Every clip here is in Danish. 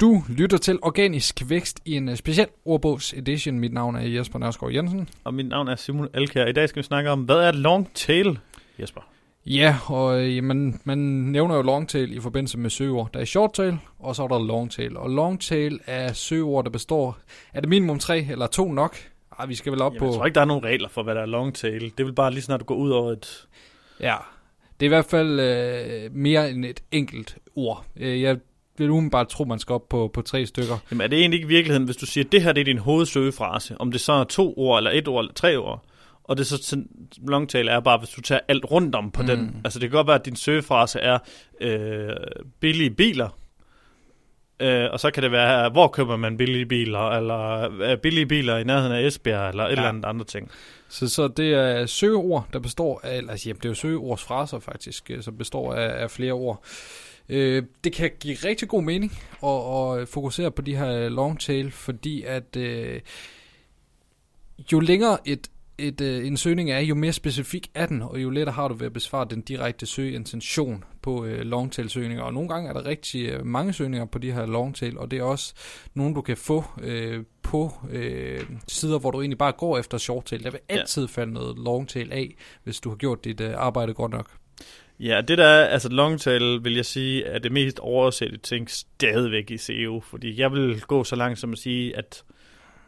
Du lytter til Organisk Vækst i en uh, speciel ordbogs edition. Mit navn er Jesper Nørskov Jensen. Og mit navn er Simon Alkær. I dag skal vi snakke om, hvad er long tail, Jesper? Ja, og øh, man, man nævner jo long tail i forbindelse med søgeord. Der er short tail, og så er der long tail. Og long tail er søgeord, der består... Er det minimum tre eller to nok? Ej, vi skal vel op Jamen, på... Jeg tror ikke, der er nogen regler for, hvad der er long tail. Det vil bare lige snart du går ud over et... Ja, det er i hvert fald øh, mere end et enkelt ord. Øh, jeg vil umiddelbart tro, man skal op på, på tre stykker. Jamen er det egentlig ikke i virkeligheden, hvis du siger, det her det er din hovedsøgefrase, om det så er to ord, eller et ord, eller tre ord, og det så sådan- long tail er bare, hvis du tager alt rundt om på mm. den. Altså det kan godt være, at din søgefrase er øh, billige biler, øh, og så kan det være, hvor køber man billige biler, eller øh, billige biler i nærheden af Esbjerg, eller et Ja. eller andet andre ting. Så, så det er søgeord, der består af, eller altså, jamen, det er jo søgeordsfraser faktisk, øh, som består af, af flere ord. Øh, det kan give rigtig god mening at, at fokusere på de her long tail, fordi at øh, jo længere et, et, øh, en søgning er, jo mere specifik er den, og jo lettere har du ved at besvare den direkte søgeintention på øh, long tail søgninger. Og nogle gange er der rigtig øh, mange søgninger på de her long tail, og det er også nogle, du kan få øh, på øh, sider, hvor du egentlig bare går efter short tail. Der vil Ja. altid falde noget long tail af, hvis du har gjort dit øh, arbejde godt nok. Ja, det der er, altså long tail, vil jeg sige, er det mest oversette ting stadigvæk i SEO, fordi jeg vil gå så langt som at sige, at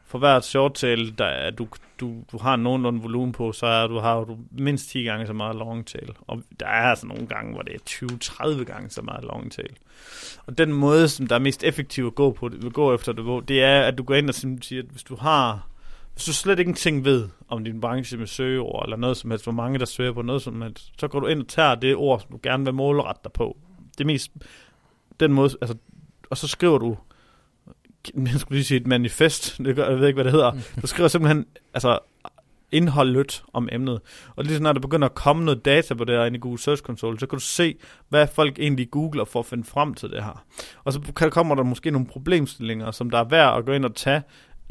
for hvert short tail, der er, du, du, du har nogenlunde volumen på, så er du, har du mindst 10 gange så meget long tail. Og der er altså nogle gange, hvor det er 20-30 gange så meget long tail. Og den måde, som der er mest effektiv at gå på, at gå efter det, det er, at du går ind og siger, at hvis du har du slet ingenting ved om din branche med søgeord, eller noget som helst, hvor mange der søger på noget som helst, så går du ind og tager det ord, som du gerne vil målrette dig på. Det er mest den måde, altså, og så skriver du, jeg skulle lige sige et manifest, det gør, jeg ved ikke, hvad det hedder. Du skriver simpelthen, altså, indholdet om emnet. Og lige så når der begynder at komme noget data på det her inde i Google Search Console, så kan du se, hvad folk egentlig googler for at finde frem til det her. Og så kan, kommer der måske nogle problemstillinger, som der er værd at gå ind og tage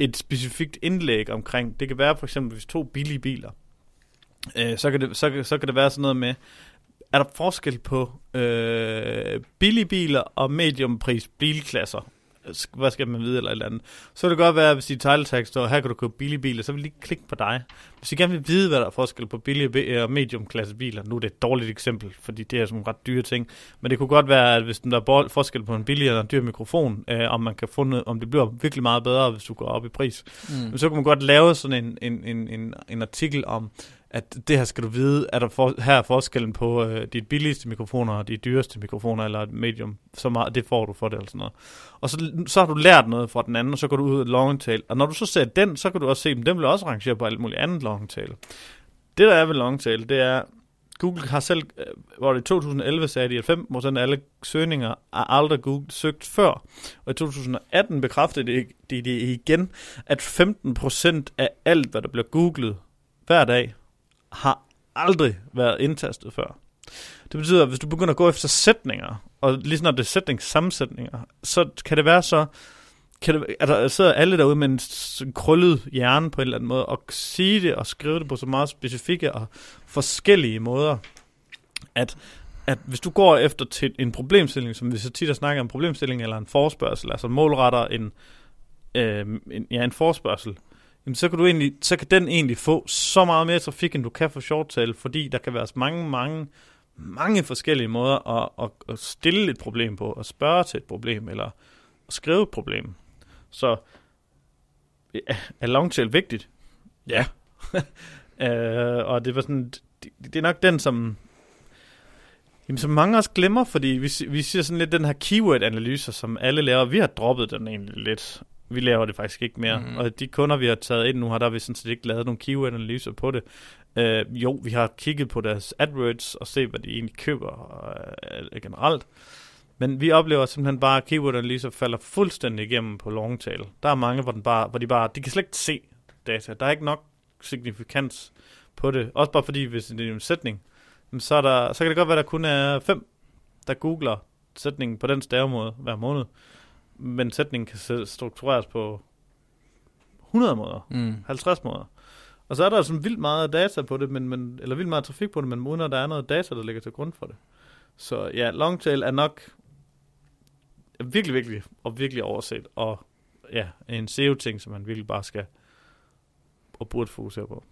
et specifikt indlæg omkring. Det kan være for eksempel, hvis to billige biler, øh, så, kan det, så, kan, så kan det være sådan noget med, er der forskel på øh, billige biler og mediumpris bilklasser? Hvad skal man vide eller et eller andet? Så kan det godt være, hvis i title står, her kan du købe billige biler, så vil de ikke klikke på dig. Hvis I gerne vil vide, hvad der er forskel på billige bi- og mediumklasse biler, nu er det et dårligt eksempel, fordi det er sådan ret dyre ting, men det kunne godt være, at hvis der er forskel på en billig eller en dyr mikrofon, øh, om man kan få noget, om det bliver virkelig meget bedre, hvis du går op i pris, Mm. så kan man godt lave sådan en, en, en, en, en artikel om, at det her skal du vide, er der for, her er forskellen på øh, de billigste mikrofoner og de dyreste mikrofoner, eller et medium, så meget, det får du for det, eller sådan noget. Og så, så har du lært noget fra den anden, og så går du ud af long tail. Og når du så ser den, så kan du også se, at den bliver også rangeret på alt muligt andet long tail. Det der er ved long tail, det er, Google har selv, øh, hvor det i 2011 sagde de, at 15% af alle søgninger er aldrig Google søgt før. Og i 2018 bekræftede de de, de igen, at 15% af alt, hvad der bliver googlet hver dag, har aldrig været indtastet før. Det betyder, at hvis du begynder at gå efter sætninger, og lige snart det er sætningssammensætninger, så kan det være så, kan det, er der sidder alle derude med en krøllet hjerne på en eller anden måde, og sige det og skrive det på så meget specifikke og forskellige måder, at, at hvis du går efter til en problemstilling, som vi så tit har snakket om, en problemstilling eller en forspørgsel, altså målretter en, øh, en, ja, en forspørgsel, jamen så kan, du egentlig, så kan den egentlig få så meget mere trafik, end du kan for short tail, fordi der kan være så mange, mange, mange forskellige måder at, at, at stille et problem på, at spørge til et problem, eller at skrive et problem. Så ja, er long tail vigtigt? Ja. øh, og det var sådan, det, det er nok den, som Jamen, som mange også glemmer, fordi vi, vi siger sådan lidt den her keyword-analyser, som alle laver. Vi har droppet den egentlig lidt. Vi laver det faktisk ikke mere. Mm. Og de kunder, vi har taget ind nu, har der vi sådan set ikke lavet nogle keyword-analyser på det. Øh, jo, vi har kigget på deres AdWords og set, hvad de egentlig køber øh, generelt. Men vi oplever simpelthen bare, at keyword-analyser falder fuldstændig igennem på long tail. Der er mange, hvor, den bare, hvor de bare, de kan slet ikke se data. Der er ikke nok signifikans på det. Også bare fordi, hvis det er en sætning, så, er der, så kan det godt være, at der kun er fem, der googler sætningen på den stavemåde hver måned. Men sætningen kan struktureres på 100 måder, Mm. 50 måder. Og så er der sådan vildt meget data på det, men, men, eller vildt meget trafik på det, men uden at der er noget data, der ligger til grund for det. Så ja, longtail er nok, er virkelig, virkelig, og virkelig overset, og ja, en SEO-ting, som man virkelig bare skal og burde fokusere på.